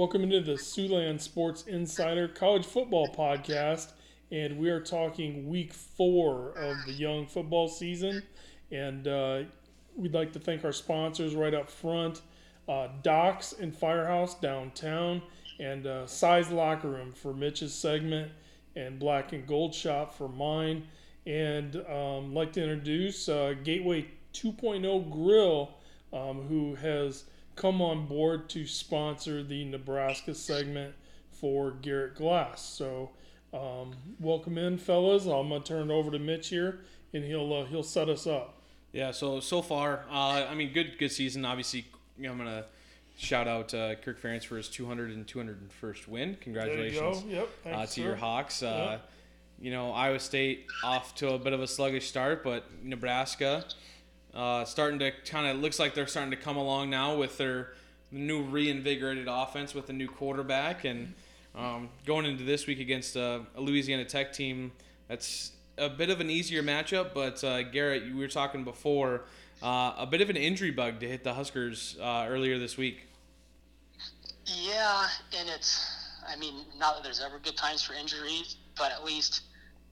Welcome into the Siouxland Sports Insider College Football Podcast, and we are talking week four of the young football season. And uh, we'd like to thank our sponsors right up front uh, Docks and Firehouse downtown, and uh, Size Locker Room for Mitch's segment, and Black and Gold Shop for mine. And um, like to introduce uh, Gateway 2.0 Grill, um, who has come on board to sponsor the Nebraska segment for Garrett Glass. So, um, welcome in, fellas. I'm gonna turn it over to Mitch here, and he'll uh, he'll set us up. Yeah. So so far, uh, I mean, good good season. Obviously, I'm gonna shout out uh, Kirk Ferentz for his 200 and 201st win. Congratulations You Yep. uh, Thanks, to your. Hawks. Uh, Yep. You know, Iowa State off to a bit of a sluggish start, but Nebraska uh, starting to kind of looks like they're starting to come along now with their new reinvigorated offense with a new quarterback and um, going into this week against uh, a Louisiana Tech team that's a bit of an easier matchup. But uh, Garrett, you were talking before uh, a bit of an injury bug to hit the Huskers uh, earlier this week. Yeah, and it's, I mean, not that there's ever good times for injuries, but at least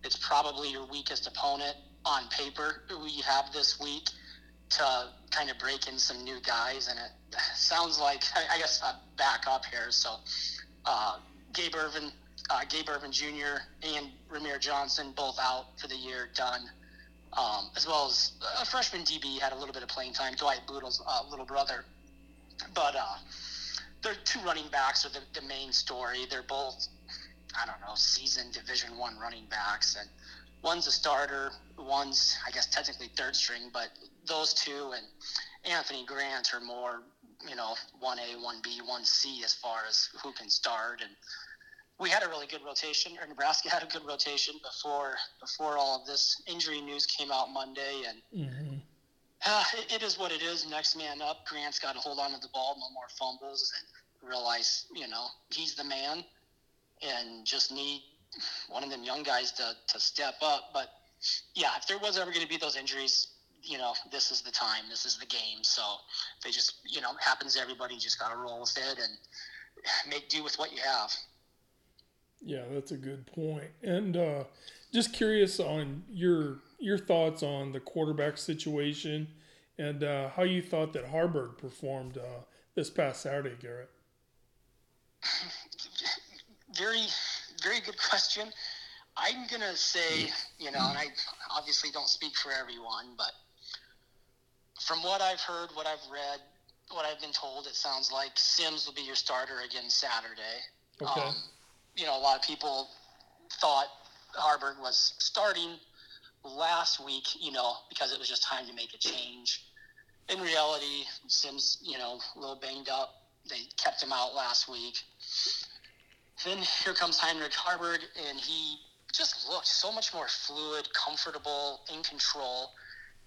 it's probably your weakest opponent on paper who you have this week to kind of break in some new guys. And it sounds like, I guess, i back up here. So, uh, Gabe Ervin, uh, Gabe Ervin Jr. and Rahmir Johnson both out for the year, done. Um, as well as a freshman DB had a little bit of playing time, Dwight Bootle's uh, little brother. But uh, their two running backs are the, the main story. They're both, I don't know, seasoned Division One running backs, and one's a starter, one's I guess technically third string, but those two and Anthony Grant are more, you know, one A, one B, one C as far as who can start. And we had a really good rotation, or Nebraska had a good rotation before before all of this injury news came out Monday, and hmm uh, it, it is what it is. Next man up. Grant's got to hold on to the ball, no more fumbles, and realize, you know, he's the man, and just need one of them young guys to, to step up. But yeah, if there was ever going to be those injuries, you know, this is the time. This is the game. So they just, you know, happens to everybody. You just got to roll with it and make do with what you have. Yeah, that's a good point. And uh, just curious on your your thoughts on the quarterback situation and uh, how you thought that Haarberg performed uh, this past Saturday, Garrett. very, very good question. I'm gonna say, you know, and I obviously don't speak for everyone, but from what I've heard, what I've read, what I've been told, it sounds like Sims will be your starter again Saturday. Okay. Um, you know, a lot of people thought Haarberg was starting last week, you know, because it was just time to make a change. In reality, Sims, you know, a little banged up. They kept him out last week. Then here comes Heinrich Haarberg, and he just looked so much more fluid, comfortable, in control.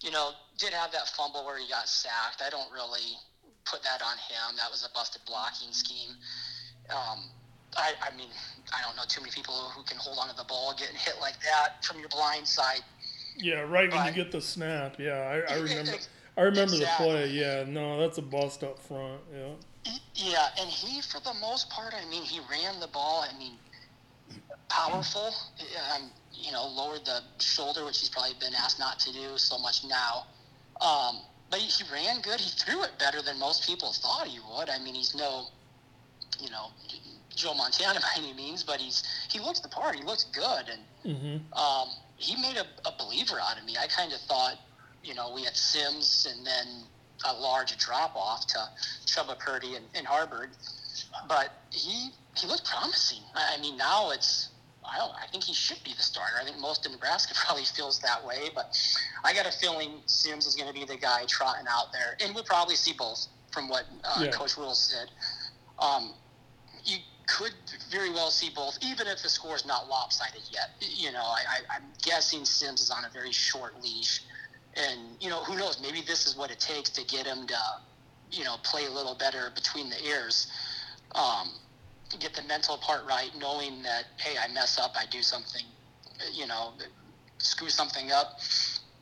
You know, did have that fumble where he got sacked. I don't really put that on him. That was a busted blocking scheme. Um, I, I mean, I don't know too many people who can hold onto the ball, getting hit like that from your blind side. Yeah, right when you get the snap. Yeah, I, I remember. I remember exactly. the play. Yeah, no, that's a bust up front. Yeah. Yeah, and he, for the most part, I mean, he ran the ball. I mean, powerful. Um, you know, lowered the shoulder, which he's probably been asked not to do so much now. Um, but he, he ran good. He threw it better than most people thought he would. I mean, he's no, you know, Joe Montana by any means, but he's he looks the part. He looks good, and Mm-hmm. um, he made a, a believer out of me. I kind of thought, you know, we had Sims and then a large drop off to Chubba Purdy and, and Haarberg, but he he looked promising. I mean, now it's I don't. I think he should be the starter. I think most of Nebraska probably feels that way, but I got a feeling Sims is going to be the guy trotting out there, and we'll probably see both from what uh, Yeah. Coach Rhule said. Um, you could very well see both, even if the score is not lopsided yet. You know, I, I, I'm guessing Sims is on a very short leash, and you know, who knows? Maybe this is what it takes to get him to, you know, play a little better between the ears. Um, get the mental part right, knowing that hey, I mess up, I do something, you know, screw something up.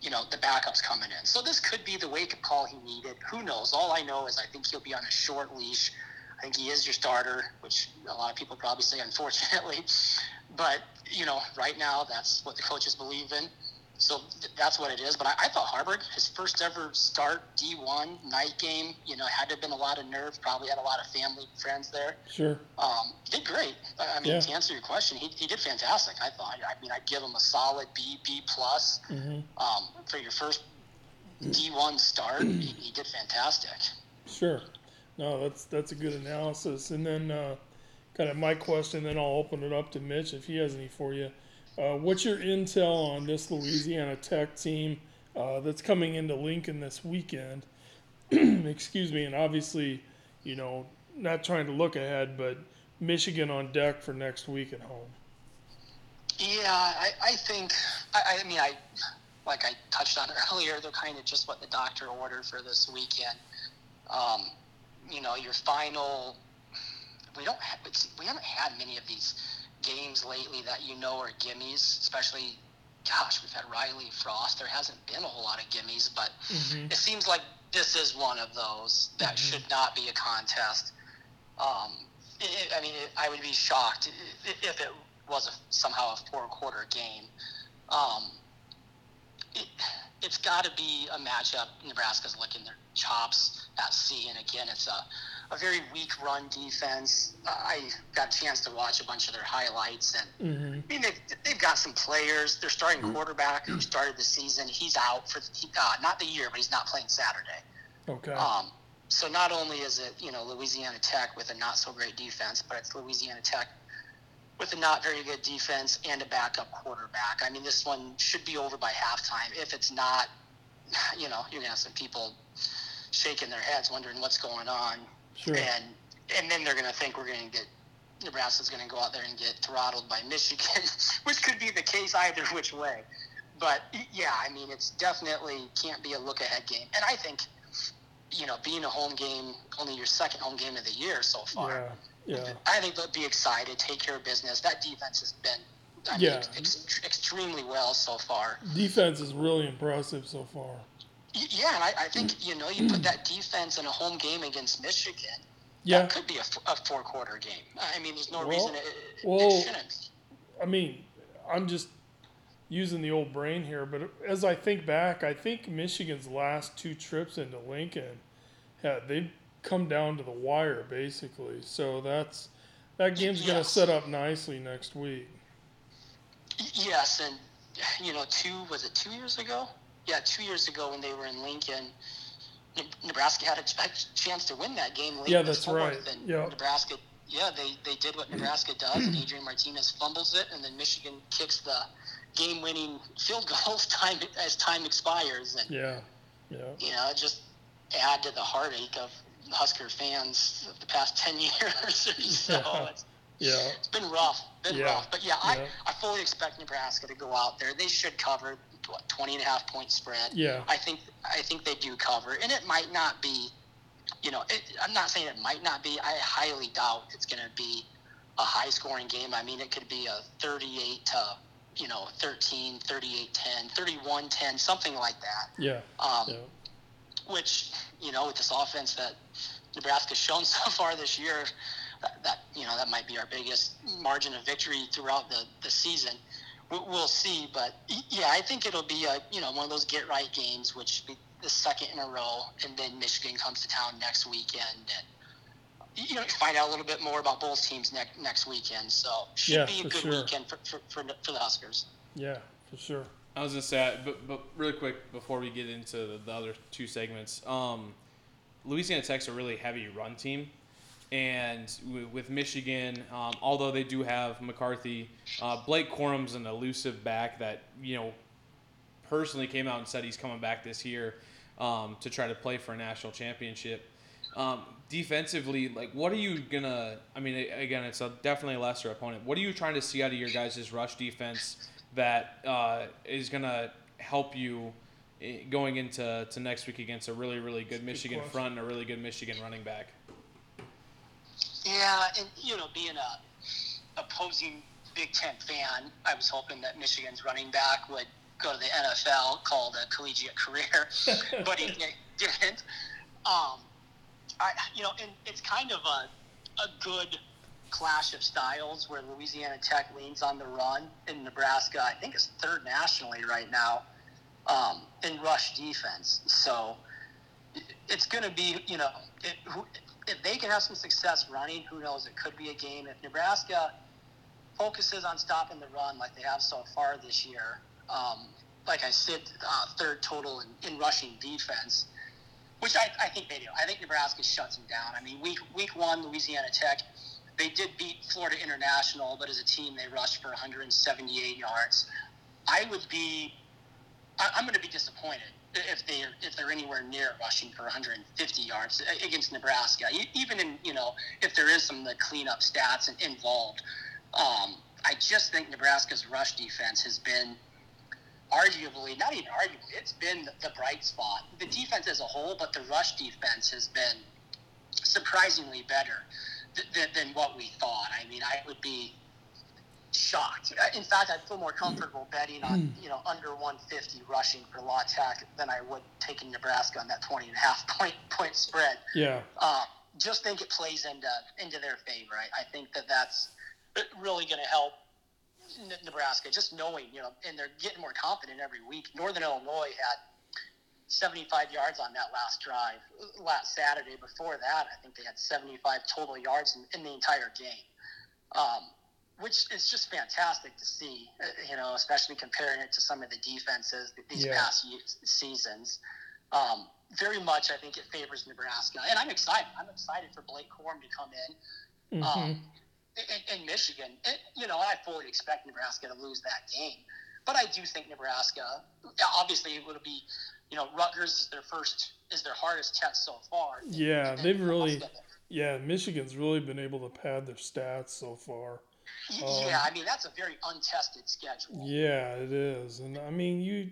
You know, the backup's coming in. So this could be the wake up call he needed. Who knows? All I know is I think he'll be on a short leash. I think he is your starter, which a lot of people probably say unfortunately. But you know, right now that's what the coaches believe in. So that's what it is. But I, I thought Haarberg, his first ever start D1 night game, you know, had to have been a lot of nerve. Probably had a lot of family friends there. Sure. Um, did great. I mean, Yeah. to answer your question, he, he did fantastic. I thought. I mean, I'd give him a solid B, B plus hmm um, for your first D1 start. he, he did fantastic. Sure. No, that's that's a good analysis. And then uh, kind of my question, then I'll open it up to Mitch if he has any for you. Uh, what's your intel on this Louisiana Tech team uh, that's coming into Lincoln this weekend? Excuse me, and obviously, you know, not trying to look ahead, but Michigan on deck for next week at home. Yeah, I, I think. I, I mean, I like I touched on earlier. They're kind of just what the doctor ordered for this weekend. Um, you know, your final. We don't. Have, we haven't had many of these games lately that you know are gimmies. Especially, gosh, we've had Riley Frost. There hasn't been a whole lot of gimmies, but Mm-hmm. it seems like this is one of those that Mhm. should not be a contest. Um, it, I mean, it, I would be shocked if it was a, somehow a four-quarter game. Um, it, it's got to be a matchup. Nebraska's licking their chops at sea, and again, it's a, a very weak run defense. I got a chance to watch a bunch of their highlights, and Mm-hmm. I mean, they've, they've got some players. Their starting quarterback who started the season, he's out for he, uh, not the year, but he's not playing Saturday. Okay. Um, so not only is it you know Louisiana Tech with a not so great defense, but it's Louisiana Tech with a not very good defense and a backup quarterback. I mean, this one should be over by halftime. If it's not, you know, you're gonna have some people shaking their heads, wondering what's going on sure. and and then they're going to think we're going to get Nebraska's going to go out there and get throttled by Michigan, which could be the case either which way. But yeah, I mean, it's definitely can't be a look ahead game, and I think you know, being a home game, only your second home game of the year so far. Yeah. Yeah. I think they'll be excited, take care of business. That defense has been, I Yeah. mean, ex- extremely well so far. Defense is really impressive so far. Yeah, and I, I think you know, you put mm. that defense in a home game against Michigan. Yeah. That could be a four quarter game. I mean, there's no Well- reason it, well- it shouldn't. I mean, I'm just using the old brain here, but as I think back, I think Michigan's last two trips into Lincoln, had they come down to the wire basically. So that's that game's going to set up nicely next week. Yes, and you know, two was it two years ago? Yeah, two years ago when they were in Lincoln, Nebraska had a, a chance to win that game. Late Yeah, that's right. And Yeah. Nebraska, yeah, they they did what Nebraska does, and Adrian Martinez fumbles it, and then Michigan kicks the game-winning field goal time as time expires, and Yeah. Yeah. you know, just add to the heartache of Husker fans of the past 10 years. so it's, Yeah. it's been rough, been Yeah. rough. But yeah, Yeah. I, I fully expect Nebraska to go out there. They should cover what 20 and a half point spread. Yeah. I think I think they do cover, and it might not be. You know, it, I'm not saying it might not be. I highly doubt it's going to be a high scoring game. I mean, it could be a 38 to you know 13, 38, 10, 31, 10, something like that. Yeah. Um, Yeah. which you know with this offense that Nebraska's shown so far this year, that, that you know that might be our biggest margin of victory throughout the, the season. We- We'll see, but yeah, I think it'll be a you know one of those get right games, which be the second in a row, and then Michigan comes to town next weekend, and you know find out a little bit more about both teams next next weekend. So should Yeah, be a good sure. weekend for, for, for, the- for the Huskers. Yeah. For sure. I was gonna say, but but really quick before we get into the, the other two segments, um, Louisiana Tech's a really heavy run team, and w- with Michigan, um, although they do have McCarthy, uh, Blake Corum's an elusive back that you know personally came out and said he's coming back this year um, to try to play for a national championship. Um, defensively, like what are you gonna? I mean, again, it's a definitely a lesser opponent. What are you trying to see out of your guys' rush defense that uh, is gonna help you eh, going into to next week against a really really good good Michigan front and a really good Michigan running back? Yeah, and you know, being a opposing Big Ten fan, I was hoping that Michigan's running back would go to the NFL, called a collegiate career, but he didn't. Um, I, you know, and it's kind of a a good clash of styles where Louisiana Tech leans on the run and Nebraska, I think, is third nationally right now um, in rush defense. So it's going to be, you know, it, if they can have some success running, who knows? It could be a game. If Nebraska focuses on stopping the run like they have so far this year, um, like I said, uh, third total in, in rushing defense, which I, I think they do. I think Nebraska shuts them down. I mean, week week one, Louisiana Tech, they did beat Florida International, but as a team, they rushed for 178 yards. I would be, I, I'm going to be disappointed if they if they're anywhere near rushing for 150 yards against Nebraska. Even in you know if there is some of the cleanup stats involved, um, I just think Nebraska's rush defense has been arguably not even arguably it's been the bright spot. The defense as a whole, but the rush defense has been surprisingly better than, than what we thought. I mean, I would be shocked. In fact, I'd feel more comfortable betting on hmm. you know under 150 rushing for La Tech than I would taking Nebraska on that 20 and a half point point spread. Yeah. Uh, just think it plays into into their favor. I, I think that that's really going to help Nebraska. Just knowing you know, and they're getting more confident every week. Northern Illinois had 75 yards on that last drive last Saturday. Before that, I think they had 75 total yards in, in the entire game. Um, which is just fantastic to see, uh, you know, especially comparing it to some of the defenses these yeah. past seasons. Um, very much, I think it favors Nebraska, and I'm excited. I'm excited for Blake Corum to come in. Mm-hmm. Um, in, in, Michigan, it, you know, I fully expect Nebraska to lose that game, but I do think Nebraska, obviously, it would be, you know, Rutgers is their first, is their hardest test so far. Yeah, they've really, yeah, Michigan's really been able to pad their stats so far. Yeah, um, I mean that's a very untested schedule. Yeah, it is, and I mean you,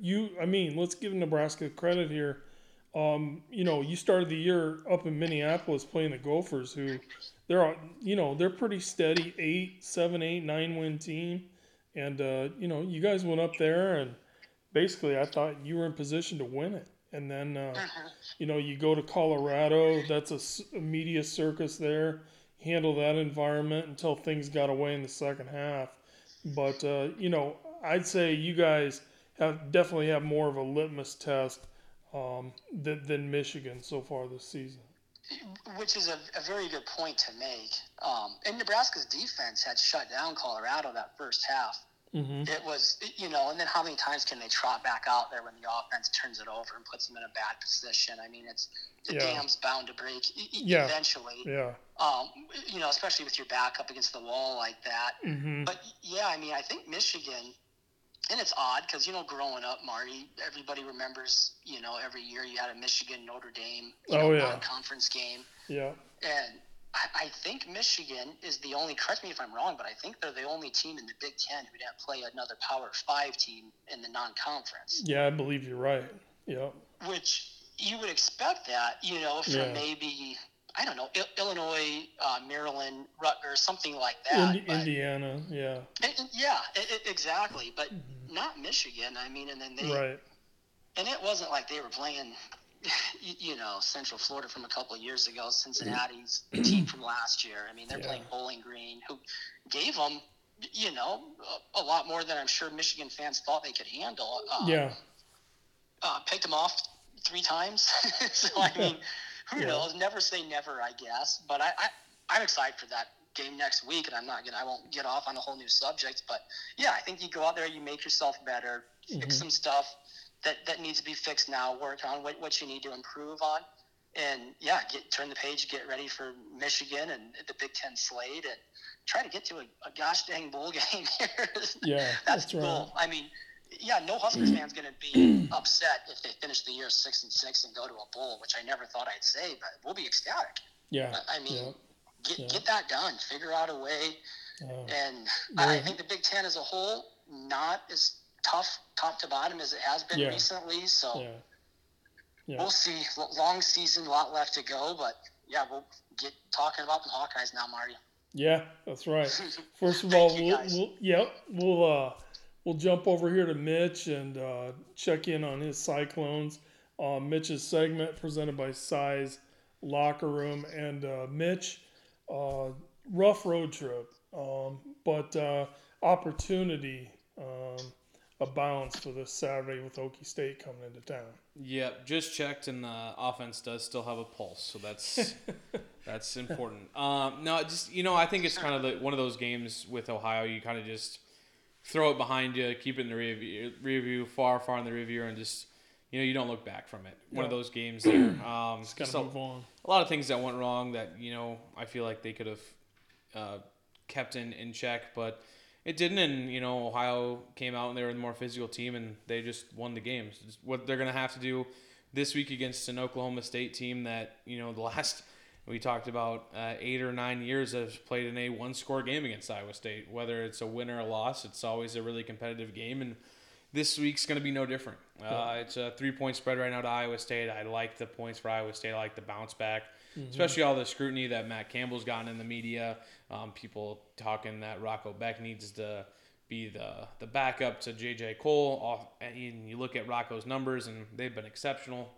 you, I mean let's give Nebraska credit here. Um, you know, you started the year up in Minneapolis playing the Gophers, who they're you know they're pretty steady eight, seven, eight, nine win team, and uh, you know you guys went up there and basically I thought you were in position to win it. And then, uh, uh-huh. you know, you go to Colorado. That's a, a media circus there handle that environment until things got away in the second half. But uh, you know, I'd say you guys have definitely have more of a litmus test um, than, than Michigan so far this season. Which is a, a very good point to make. Um, and Nebraska's defense had shut down Colorado that first half. Mm-hmm. It was, you know, and then how many times can they trot back out there when the offense turns it over and puts them in a bad position? I mean, it's the yeah. dam's bound to break e- yeah. eventually. Yeah. Um, you know, especially with your back up against the wall like that. Mm-hmm. But yeah, I mean, I think Michigan, and it's odd because you know, growing up, Marty, everybody remembers, you know, every year you had a Michigan Notre Dame, you oh, know, yeah. conference game. Yeah. And I, I think Michigan is the only. Correct me if I'm wrong, but I think they're the only team in the Big Ten who didn't play another Power Five team in the non-conference. Yeah, I believe you're right. Yeah. Which you would expect that, you know, from yeah. maybe I don't know Illinois, uh, Maryland, Rutgers, something like that. Indi- Indiana, yeah. Yeah, it, exactly, but mm-hmm. not Michigan. I mean, and then they. Right. And it wasn't like they were playing you know, Central Florida from a couple of years ago, Cincinnati's team from last year. I mean, they're yeah. playing Bowling Green, who gave them, you know, a, a, lot more than I'm sure Michigan fans thought they could handle. Um, yeah. Uh, picked them off three times. so, I mean, who yeah. knows? Never say never, I guess. But I, I, I'm excited for that game next week, and I'm not gonna. I won't get off on a whole new subject, but yeah, I think you go out there, you make yourself better, fix mm-hmm. some stuff, that, that needs to be fixed now, work on what, what you need to improve on. And yeah, get turn the page, get ready for Michigan and the Big Ten slate, and try to get to a, a gosh dang bowl game here. yeah, that's, that's goal. I mean, yeah, no Huskers fan's going to be upset if they finish the year six and six and go to a bowl, which I never thought I'd say, but we'll be ecstatic. Yeah, I mean, yeah. get yeah. get that done, figure out a way, and I think the Big Ten as a whole not as tough top to bottom as it has been yeah. recently. So yeah. Yeah. we'll see. Long season, a lot left to go, but yeah, we'll get talking about the Hawkeyes now, Marty. Yeah, that's right. First of all, we'll, we'll, yep, we'll uh, we'll jump over here to Mitch and uh, check in on his Cyclones. Uh, Mitch's segment presented by Size Locker Room and uh, Mitch. uh, rough road trip, um, but uh, opportunity um, abounds for this Saturday with Okie State coming into town. Yep, just checked, and the offense does still have a pulse, so that's that's important. Um, no, just you know, I think it's kind of the, one of those games with Ohio. You kind of just throw it behind you, keep it in the review, review far, far in the review, and just you know, you don't look back from it. One of those games there. Um, Just gotta so- move on. a lot of things that went wrong that you know I feel like they could have uh, kept in, in check, but it didn't. And you know Ohio came out and they were the more physical team, and they just won the games. What they're gonna have to do this week against an Oklahoma State team that you know the last we talked about uh, eight or nine years has played in a one score game against Iowa State. Whether it's a win or a loss, it's always a really competitive game and. This week's going to be no different. Uh, it's a three point spread right now to Iowa State. I like the points for Iowa State. I like the bounce back, especially all the scrutiny that Matt Campbell's gotten in the media. Um, people talking that Rocco Becht needs to be the, the backup to J.J. Kohl. And you look at Rocco's numbers, and they've been exceptional,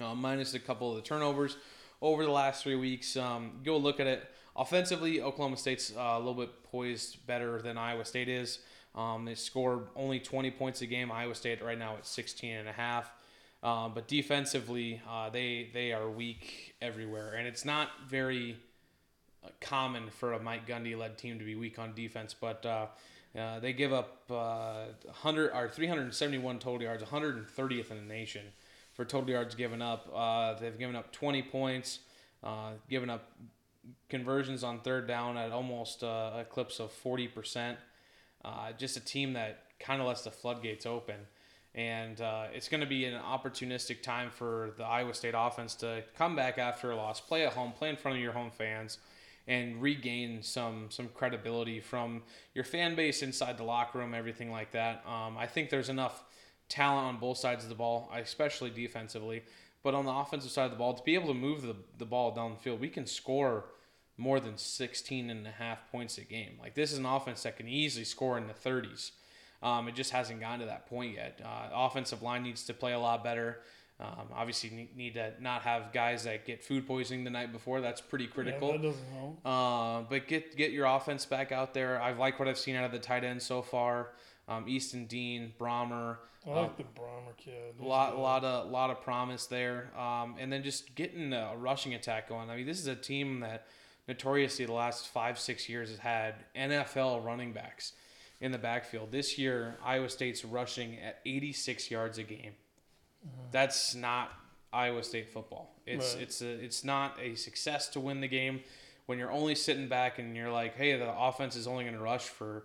uh, minus a couple of the turnovers over the last three weeks. Um, go look at it. Offensively, Oklahoma State's uh, a little bit poised better than Iowa State is. Um, they score only 20 points a game. Iowa State right now at 16 and a half. Um, but defensively, uh, they they are weak everywhere, and it's not very uh, common for a Mike Gundy led team to be weak on defense. But uh, uh, they give up uh, 100 or 371 total yards, 130th in the nation for total yards given up. Uh, they've given up 20 points, uh, given up conversions on third down at almost uh, a clip of 40%. Uh, just a team that kind of lets the floodgates open. And uh, it's going to be an opportunistic time for the Iowa State offense to come back after a loss, play at home, play in front of your home fans, and regain some some credibility from your fan base inside the locker room, everything like that. Um, I think there's enough talent on both sides of the ball, especially defensively. But on the offensive side of the ball, to be able to move the, the ball down the field, we can score more than 16 and a half points a game. Like this is an offense that can easily score in the 30s. Um, it just hasn't gotten to that point yet. Uh, offensive line needs to play a lot better. Um, obviously, need, to not have guys that get food poisoning the night before. That's pretty critical. Yeah, that doesn't help. Uh, but get get your offense back out there. I like what I've seen out of the tight end so far. Um, Easton Dean, Brahmer, I like the Brahmer kid. a lot, good. lot of, a lot of promise there. Um, and then just getting a rushing attack going. I mean, this is a team that notoriously the last five, six years has had NFL running backs in the backfield. This year, Iowa State's rushing at 86 yards a game. Mm-hmm. That's not Iowa State football. It's Right. it's a, it's not a success to win the game when you're only sitting back and you're like, hey, the offense is only going to rush for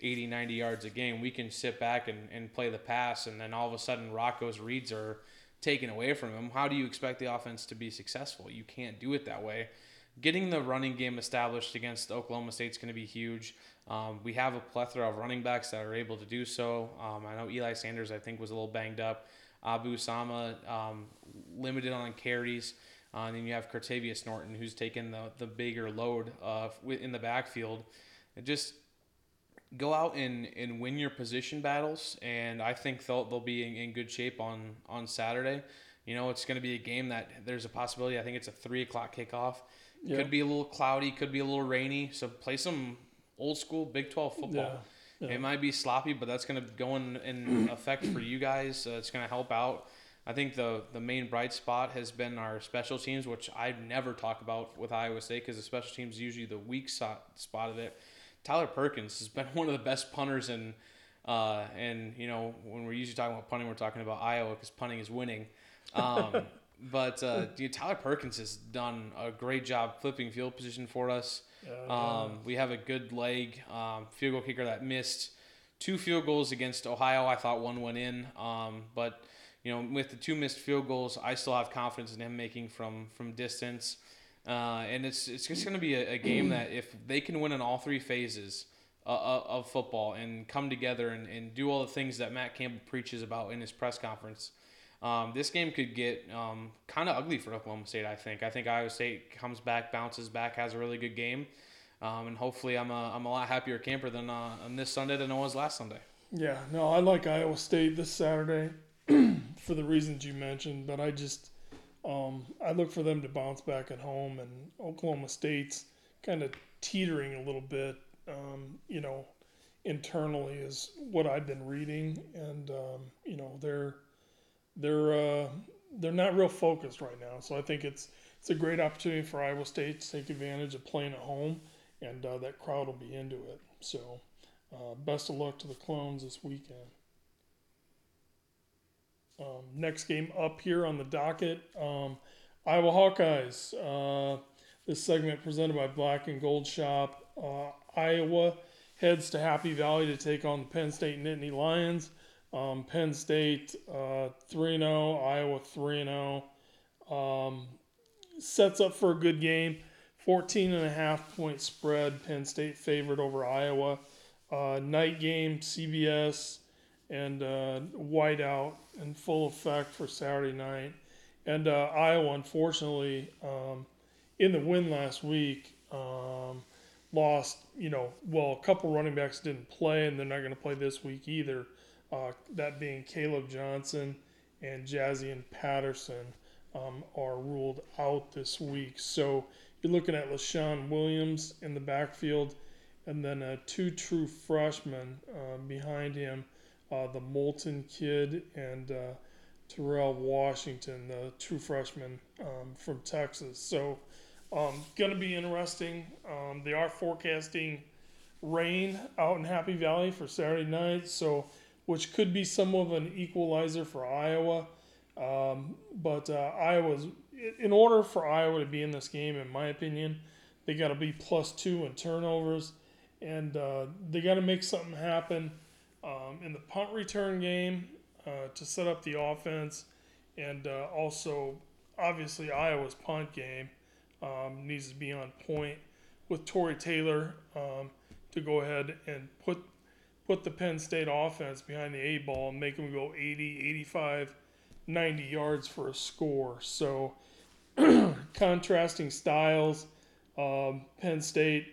80, 90 yards a game. We can sit back and, and play the pass, and then all of a sudden Rocco's reads are taken away from him. How do you expect the offense to be successful? You can't do it that way. Getting the running game established against Oklahoma State is going to be huge. Um, we have a plethora of running backs that are able to do so. Um, I know Eli Sanders, I think, was a little banged up. Abu Sama, um, limited on carries. Uh, and then you have Cartavius Norton, who's taken the, the bigger load uh, in the backfield. Just go out and, and win your position battles, and I think they'll, they'll be in, in good shape on, on Saturday. You know, it's going to be a game that there's a possibility. I think it's a 3 o'clock kickoff. Yeah. Could be a little cloudy, could be a little rainy. So play some old school Big 12 football. Yeah. Yeah. It might be sloppy, but that's going to go in, in effect for you guys. Uh, it's going to help out. I think the the main bright spot has been our special teams, which I never talk about with Iowa State because the special teams is usually the weak so- spot of it. Tyler Perkins has been one of the best punters in, uh, and you know when we're usually talking about punting, we're talking about Iowa because punting is winning. Um, but uh, dude, Tyler Perkins has done a great job flipping field position for us. Yeah, Um, we have a good leg um, field goal kicker that missed two field goals against Ohio. I thought one went in, um, but you know with the two missed field goals, I still have confidence in him making from from distance. Uh, and it's it's just going to be a, a game that if they can win in all three phases uh, uh, of football and come together and, and do all the things that Matt Campbell preaches about in his press conference, um, this game could get um, kind of ugly for Oklahoma State. I think. I think Iowa State comes back, bounces back, has a really good game, um, and hopefully, I'm a, I'm a lot happier camper than uh, on this Sunday than I was last Sunday. Yeah, no, I like Iowa State this Saturday for the reasons you mentioned, but I just um, I look for them to bounce back at home, and Oklahoma State's kind of teetering a little bit. Um, you know, internally is what I've been reading, and um, you know they're they're uh, they're not real focused right now. So I think it's it's a great opportunity for Iowa State to take advantage of playing at home, and uh, that crowd will be into it. So uh, best of luck to the Clones this weekend. Um, next game up here on the docket, um, Iowa Hawkeyes. Uh, this segment presented by Black and Gold Shop. Uh, Iowa heads to Happy Valley to take on the Penn State Nittany Lions. Um, Penn State uh, 3 0, Iowa 3 0. Um, sets up for a good game. 14 and a half point spread. Penn State favored over Iowa. Uh, night game, CBS, and uh, whiteout in full effect for Saturday night. And uh, Iowa, unfortunately, um, in the win last week, um, lost, you know, well, a couple running backs didn't play, and they're not going to play this week either. Uh, that being Caleb Johnson and Jaziun Patterson um, are ruled out this week. So you're looking at Leshon Williams in the backfield, and then uh, two true freshmen uh, behind him, uh, the Moulton kid and uh, Terrell Washington, the true freshman um, from Texas. So um, going to be interesting. Um, they are forecasting rain out in Happy Valley for Saturday night, so which could be somewhat of an equalizer for Iowa. Um, but uh, Iowa's in order for Iowa to be in this game, in my opinion, they got to be plus two in turnovers, and uh, they got to make something happen um, in the punt return game uh, to set up the offense, and uh, also obviously Iowa's punt game um, needs to be on point with Tory Taylor um, to go ahead and put put the Penn State offense behind the eight ball and make them go 80, 85, 90 yards for a score. So contrasting styles. Um, Penn State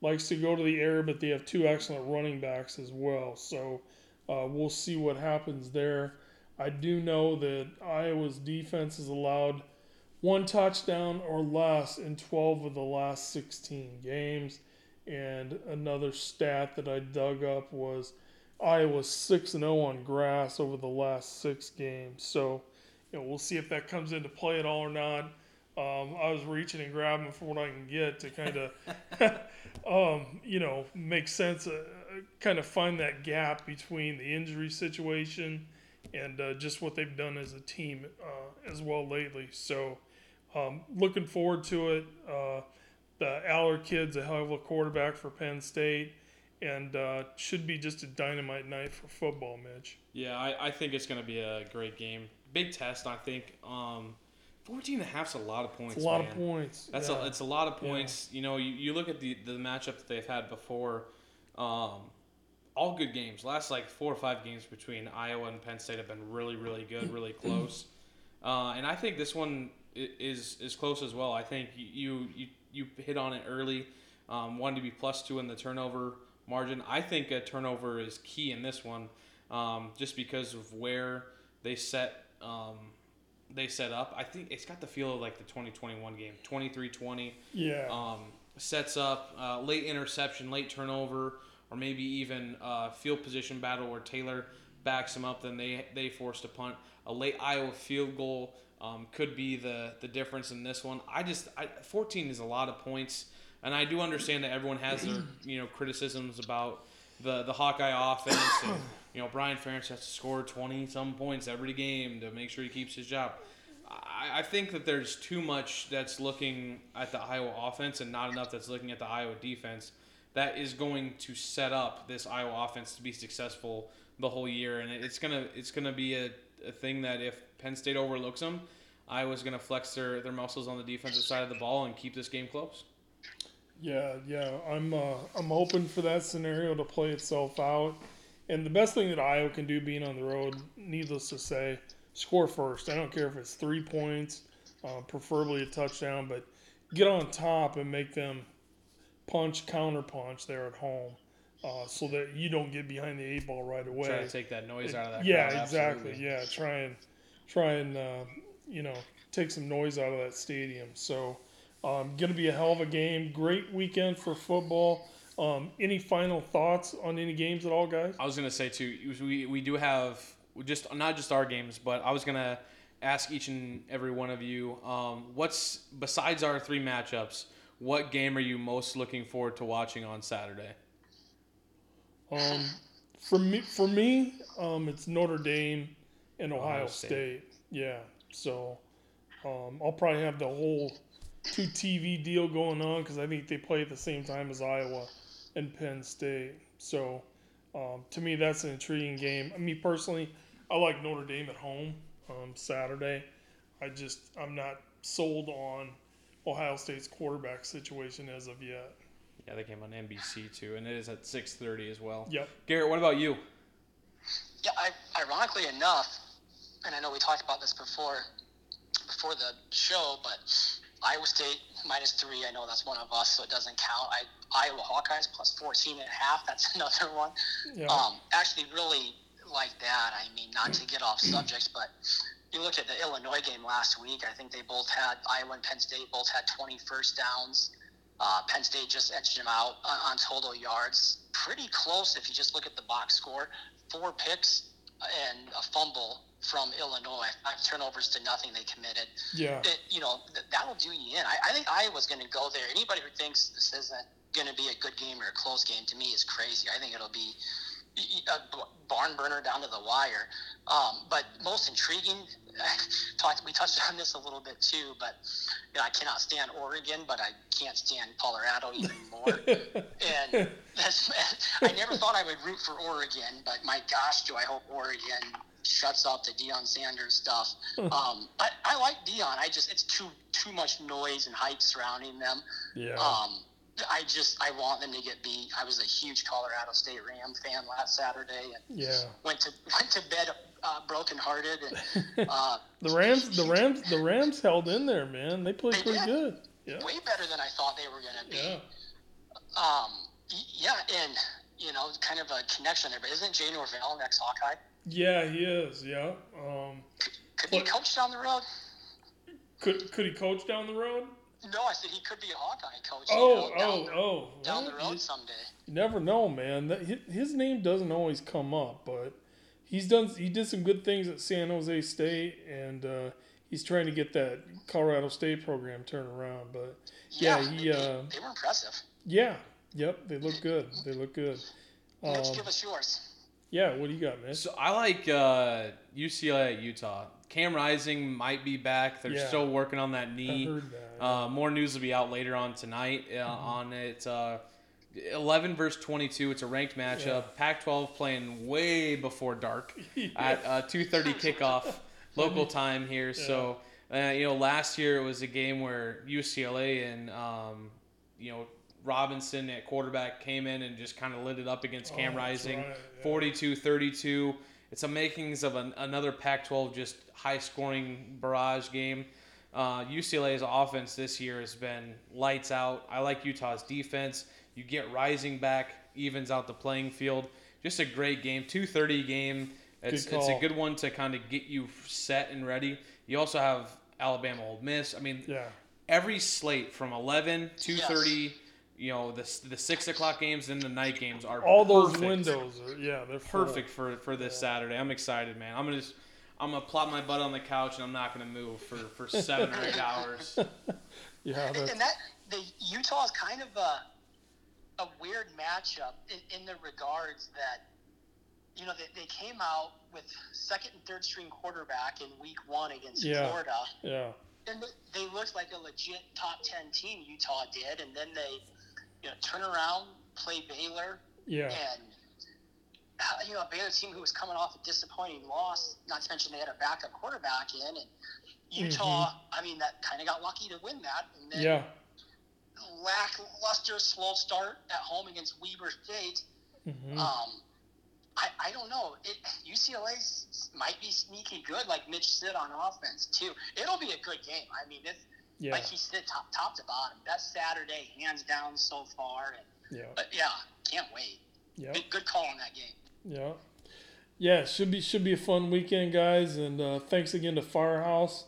likes to go to the air, but they have two excellent running backs as well. So uh, we'll see what happens there. I do know that Iowa's defense has allowed one touchdown or less in 12 of the last 16 games. And another stat that I dug up was Iowa 6 0 on grass over the last six games. So you know, we'll see if that comes into play at all or not. Um, I was reaching and grabbing for what I can get to kind of, um, you know, make sense, uh, kind of find that gap between the injury situation and uh, just what they've done as a team uh, as well lately. So, um, looking forward to it. The Allar kid's a hell of a quarterback for Penn State, and uh, should be just a dynamite night for football, Mitch. Yeah, I, I think it's going to be a great game. Big test, I think. Um, 14 and a half is a lot of points. It's a lot man. of points. That's yeah. a, it's a lot of points. You know, you, you look at the, the matchup that they've had before. Um, all good games. Last like four or five games between Iowa and Penn State have been really, really good, really close. Uh, and I think this one is is close as well. I think you you you hit on it early. Um, wanted to be plus two in the turnover margin. I think a turnover is key in this one, um, just because of where they set um, they set up. I think it's got the feel of like the 2021 game, 23-20. Yeah. Um, sets up uh, late interception, late turnover, or maybe even uh, field position battle where Taylor backs him up, then they they forced a punt. A late Iowa field goal um, could be the the difference in this one. I just I, 14 is a lot of points, and I do understand that everyone has their you know criticisms about the the Hawkeye offense and you know Brian Ferentz has to score 20 some points every game to make sure he keeps his job. I, I think that there's too much that's looking at the Iowa offense and not enough that's looking at the Iowa defense. That is going to set up this Iowa offense to be successful the whole year, and it's gonna it's gonna be a, a thing that if Penn State overlooks them, Iowa's gonna flex their, their muscles on the defensive side of the ball and keep this game close. Yeah, yeah, I'm uh, I'm hoping for that scenario to play itself out. And the best thing that Iowa can do being on the road, needless to say, score first. I don't care if it's three points, uh, preferably a touchdown, but get on top and make them punch, counter punch there at home, uh, so that you don't get behind the eight ball right away. Try to take that noise out of that. yeah, crowd, exactly. Yeah, try and try and uh, you know take some noise out of that stadium. So Um, going to be a hell of a game. Great weekend for football. Um, any final thoughts on any games at all, guys? I was gonna say too. We we do have just not just our games, but I was gonna ask each and every one of you, um, what's besides our three matchups, what game are you most looking forward to watching on Saturday? Um, for me, for me, um, it's Notre Dame and Ohio, Ohio State. State. Yeah, so um, I'll probably have the whole two TV deal going on because I think they play at the same time as Iowa and Penn State. So um, to me, that's an intriguing game. I mean, personally, I like Notre Dame at home um, Saturday. I just I'm not sold on Ohio State's quarterback situation as of yet. Yeah, they came on NBC too, and it is at six thirty as well. Yep. Garrett, what about you? Yeah, I, ironically enough, and I know we talked about this before before the show, but Iowa State minus three. I know that's one of us, so it doesn't count. I Iowa Hawkeyes plus 14 and a half. That's another one. Yeah. Um, actually, really like that. I mean, not to get off subject, but you look at the Illinois game last week. I think they both had Iowa and Penn State both had 20 first downs. Uh, Penn State just edged them out on, on total yards. Pretty close if you just look at the box score. Four picks and a fumble from Illinois. Five turnovers to nothing they committed. yeah. It, you know, th- that'll do you in. I, think I think Iowa's going to go there. Anybody who thinks this isn't going to be a good game or a close game to me is crazy. I think it'll be a barn burner down to the wire. Um, but most intriguing, talked, we touched on this a little bit too, but you know, I cannot stand Oregon, but I can't stand Colorado even more. and that's, I never thought I would root for Oregon, but my gosh, do I hope Oregon shuts up the Deion Sanders stuff. Um, I, I like Deion. I just it's too too much noise and hype surrounding them. yeah. Um, I just I want them to get beat. I was a huge Colorado State Ram fan last Saturday and yeah. went to went to bed uh, brokenhearted and uh, The Rams, the Rams, the Rams held in there, man. They played They pretty did. good. Yeah, way better than I thought they were going to be. yeah, Um, yeah, and you know, kind of a connection there. But isn't Jay Norvell next Hawkeye? yeah. He is. Yeah. Um, Could he coach down the road? could could he coach down the road? No, I said he could be a Hawkeye coach. you Oh, know, down oh, the, oh. down the road You, someday. you never know, man. That his, his name doesn't always come up, but he's done. He did some good things at San Jose State, and uh, he's trying to get that Colorado State program turned around. But yeah, he. they, Uh, they were impressive. yeah, yep. They look good. They look good. Let's Um, give us yours. yeah. What do you got, man? So I like uh, UCLA at Utah. Cam Rising might be back. They're yeah. still working on that knee. That, yeah. uh, more news will be out later on tonight uh, mm-hmm. on it. Uh, 11 versus 22. It's a ranked matchup. Yeah. Pac-12 playing way before dark at uh, 2:30 kickoff local time here. So uh, you know, last year it was a game where UCLA and um, you know Robinson at quarterback came in and just kind of lit it up against oh, Cam Rising, right, 42-32. It's a makings of an, another Pac 12 just high scoring barrage game. Uh, UCLA's offense this year has been lights out. I like Utah's defense. You get Rising back, evens out the playing field. Just a great game. 230 game. It's, it's a good one to kind of get you set and ready. You also have Alabama Ole Miss. I mean, yeah. every slate from 11, 230, you know, the, the 6 o'clock games and the night games are All those perfect windows are yeah, they're full. perfect for for this Saturday. I'm excited, man. I'm gonna just I'm gonna plop my butt on the couch and I'm not gonna move for for seven or eight hours. Yeah, And, that's, and that the Utah is kind of a a weird matchup in, in the regards that you know they, they came out with second and third string quarterback in week one against Yeah. Florida, yeah, and th- they looked like a legit top ten team. Utah did, and then they you know turn around, play Baylor, yeah, and uh, you know a Baylor team who was coming off a disappointing loss. Not to mention they had a backup quarterback in, and Utah. I mean, that kind of got lucky to win that, and then yeah. lackluster, slow start at home against Weber State. hmm Um, I, I don't know. It, UCLA might be sneaky good, like Mitch said on offense too. It'll be a good game. I mean, it's yeah, like he said, top top to bottom. Best Saturday, hands down so far. And, yeah, but yeah, can't wait. yeah, Good, good call on that game. yeah. Yeah, should be should be a fun weekend, guys. And uh, thanks again to Firehouse.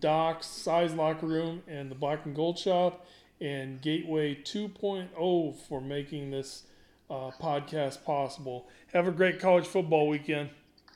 Doc's Size Locker Room and the Black and Gold Shop, and Gateway 2.0 for making this uh, podcast possible. Have a great college football weekend.